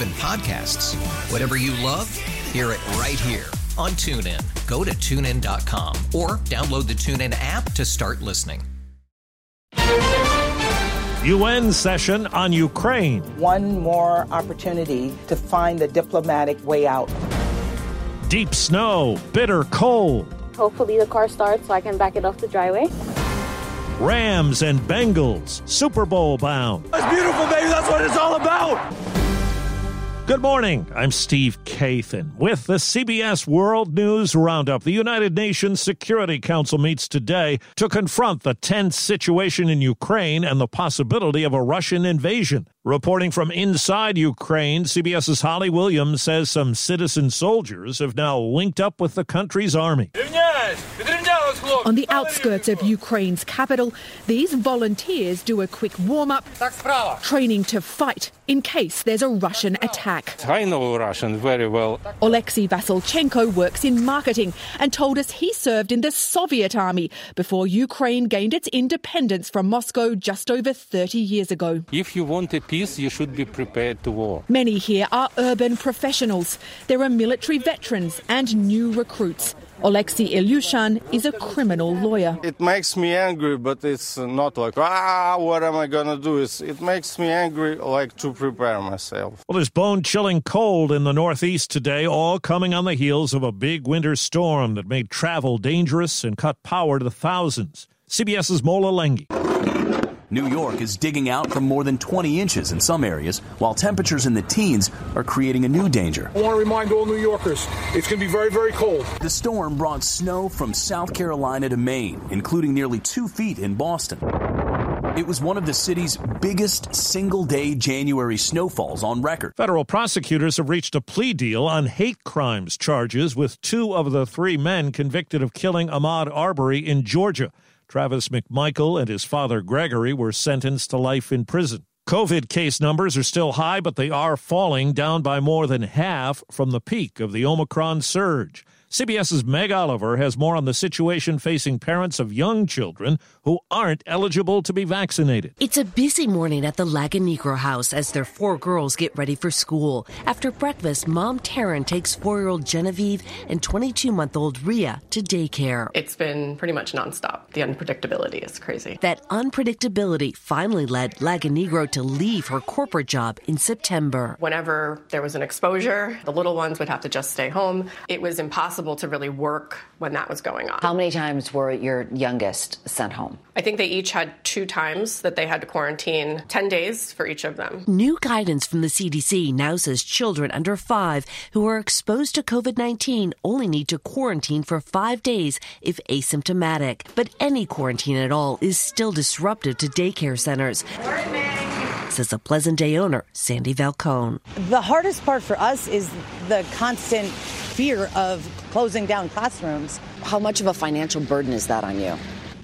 even podcasts. Whatever you love, hear it right here on TuneIn. Go to tunein.com or download the TuneIn app to start listening. UN session on Ukraine. One more opportunity to find the diplomatic way out. Deep snow, bitter cold. Hopefully, the car starts so I can back it off the driveway. Rams and Bengals, Super Bowl bound. That's beautiful, baby. That's what it's all about. Good morning. I'm Steve Kathan with the CBS World News Roundup. The United Nations Security Council meets today to confront the tense situation in Ukraine and the possibility of a Russian invasion. Reporting from inside Ukraine, CBS's Holly Williams says some citizen soldiers have now linked up with the country's army. On the outskirts of Ukraine's capital, these volunteers do a quick warm up, training to fight in case there's a Russian attack. I know Russian very well. Oleksiy Vasilchenko works in marketing and told us he served in the Soviet army before Ukraine gained its independence from Moscow just over 30 years ago. If you want a peace, you should be prepared to war. Many here are urban professionals. There are military veterans and new recruits. Oleksiy Ilyushin is a criminal lawyer. It makes me angry, but it's not like, ah, what am I going to do? It's, it makes me angry, like to prepare myself. Well, there's bone chilling cold in the Northeast today, all coming on the heels of a big winter storm that made travel dangerous and cut power to thousands. CBS's Mola Lenghi. New York is digging out from more than 20 inches in some areas, while temperatures in the teens are creating a new danger. I want to remind all New Yorkers it's going to be very, very cold. The storm brought snow from South Carolina to Maine, including nearly two feet in Boston. It was one of the city's biggest single day January snowfalls on record. Federal prosecutors have reached a plea deal on hate crimes charges with two of the three men convicted of killing Ahmaud Arbery in Georgia. Travis McMichael and his father Gregory were sentenced to life in prison. COVID case numbers are still high, but they are falling, down by more than half from the peak of the Omicron surge. CBS's Meg Oliver has more on the situation facing parents of young children who aren't eligible to be vaccinated. It's a busy morning at the Lagonegro house as their four girls get ready for school. After breakfast, mom Taryn takes four year old Genevieve and 22 month old Ria to daycare. It's been pretty much nonstop. The unpredictability is crazy. That unpredictability finally led Lagonegro to leave her corporate job in September. Whenever there was an exposure, the little ones would have to just stay home. It was impossible to really work when that was going on. How many times were your youngest sent home? I think they each had two times that they had to quarantine, 10 days for each of them. New guidance from the CDC now says children under five who are exposed to COVID 19 only need to quarantine for five days if asymptomatic. But any quarantine at all is still disruptive to daycare centers. Says a Pleasant Day owner, Sandy Valcone. The hardest part for us is the constant fear of closing down classrooms. How much of a financial burden is that on you?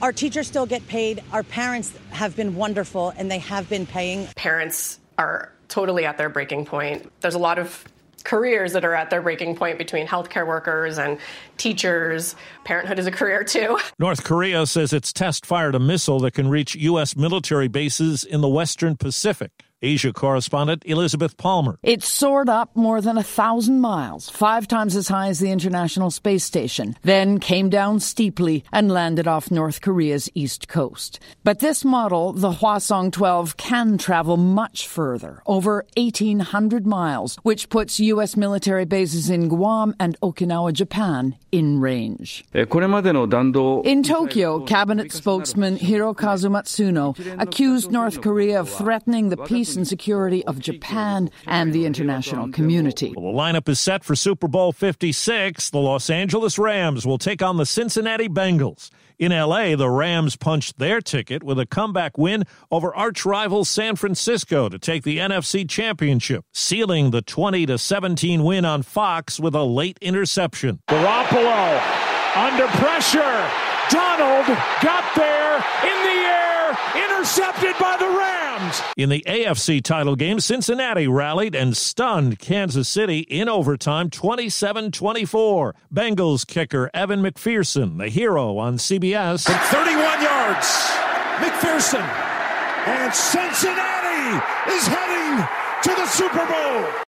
Our teachers still get paid. Our parents have been wonderful and they have been paying. Parents are totally at their breaking point. There's a lot of careers that are at their breaking point between healthcare workers and teachers. Parenthood is a career too. North Korea says its test fired a missile that can reach U.S. military bases in the Western Pacific. Asia correspondent Elizabeth Palmer. It soared up more than a thousand miles, five times as high as the International Space Station, then came down steeply and landed off North Korea's east coast. But this model, the Hwasong 12, can travel much further, over 1,800 miles, which puts U.S. military bases in Guam and Okinawa, Japan, in range. In Tokyo, cabinet spokesman Hirokazu Matsuno accused North Korea of threatening the peace and security of Japan and the international community. Well, the lineup is set for Super Bowl 56. The Los Angeles Rams will take on the Cincinnati Bengals. In LA, the Rams punched their ticket with a comeback win over arch rival San Francisco to take the NFC Championship, sealing the 20 17 win on Fox with a late interception. Garoppolo under pressure. Donald got there in the air, intercepted by the Rams. In the AFC title game, Cincinnati rallied and stunned Kansas City in overtime 27 24. Bengals kicker Evan McPherson, the hero on CBS. From 31 yards, McPherson. And Cincinnati is heading to the Super Bowl.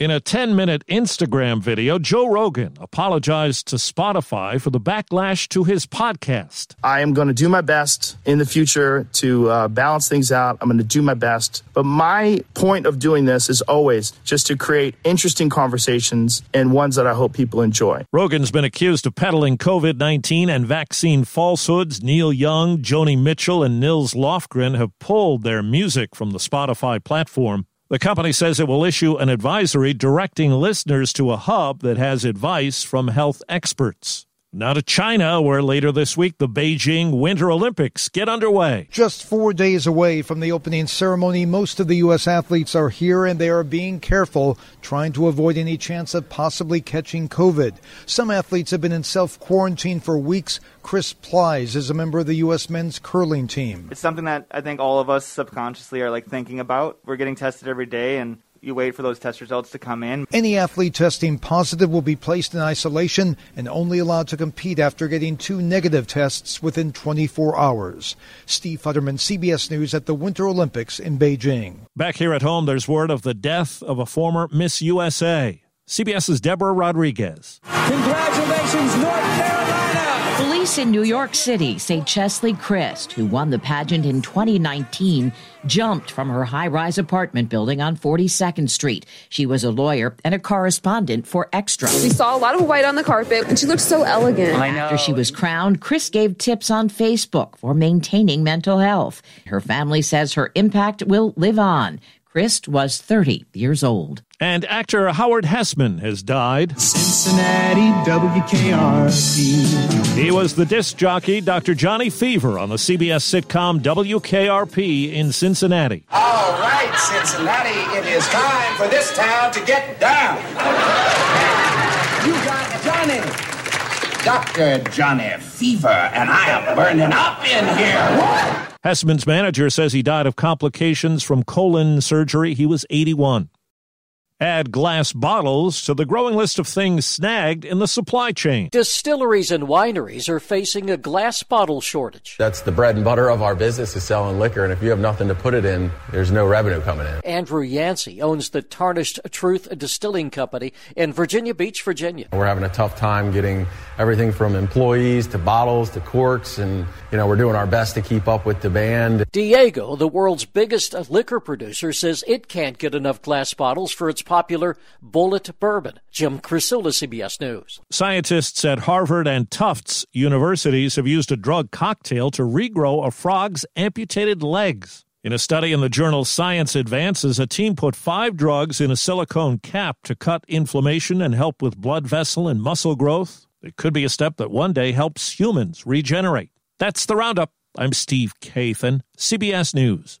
In a 10 minute Instagram video, Joe Rogan apologized to Spotify for the backlash to his podcast. I am going to do my best in the future to uh, balance things out. I'm going to do my best. But my point of doing this is always just to create interesting conversations and ones that I hope people enjoy. Rogan's been accused of peddling COVID 19 and vaccine falsehoods. Neil Young, Joni Mitchell, and Nils Lofgren have pulled their music from the Spotify platform. The company says it will issue an advisory directing listeners to a hub that has advice from health experts. Now to China, where later this week the Beijing Winter Olympics get underway. Just four days away from the opening ceremony, most of the U.S. athletes are here and they are being careful, trying to avoid any chance of possibly catching COVID. Some athletes have been in self quarantine for weeks. Chris Plys is a member of the U.S. men's curling team. It's something that I think all of us subconsciously are like thinking about. We're getting tested every day and you wait for those test results to come in. Any athlete testing positive will be placed in isolation and only allowed to compete after getting two negative tests within 24 hours. Steve Futterman, CBS News at the Winter Olympics in Beijing. Back here at home, there's word of the death of a former Miss USA. CBS's Deborah Rodriguez. Congratulations, North Carolina! Police in New York City say Cheslie Kryst, who won the pageant in 2019, jumped from her high rise apartment building on 42nd Street. She was a lawyer and a correspondent for Extra. We saw a lot of white on the carpet, and she looked so elegant. I know. After she was crowned, Kryst gave tips on Facebook for maintaining mental health. Her family says her impact will live on. Kryst was 30 years old. And actor Howard Hesseman has died. Cincinnati WKRP. He was the disc jockey Dr. Johnny Fever on the CBS sitcom WKRP in Cincinnati. All right, Cincinnati, it is time for this town to get down. You got Johnny. Dr. Johnny Fever, and I am burning up in here. Hesseman's manager says he died of complications from colon surgery. He was 81. Add glass bottles to the growing list of things snagged in the supply chain. Distilleries and wineries are facing a glass bottle shortage. That's the bread and butter of our business is selling liquor, and if you have nothing to put it in, there's no revenue coming in. Andrew Yancey owns the Tarnished Truth Distilling Company in Virginia Beach, Virginia. We're having a tough time getting everything from employees to bottles to corks, and you know we're doing our best to keep up with demand. Diageo, the world's biggest liquor producer, says it can't get enough glass bottles for its popular Bulleit bourbon. Jim Krasula, CBS News. Scientists at Harvard and Tufts universities have used a drug cocktail to regrow a frog's amputated legs. In a study in the journal Science Advances, a team put five drugs in a silicone cap to cut inflammation and help with blood vessel and muscle growth. It could be a step that one day helps humans regenerate. That's the Roundup. I'm Steve Kathan, CBS News.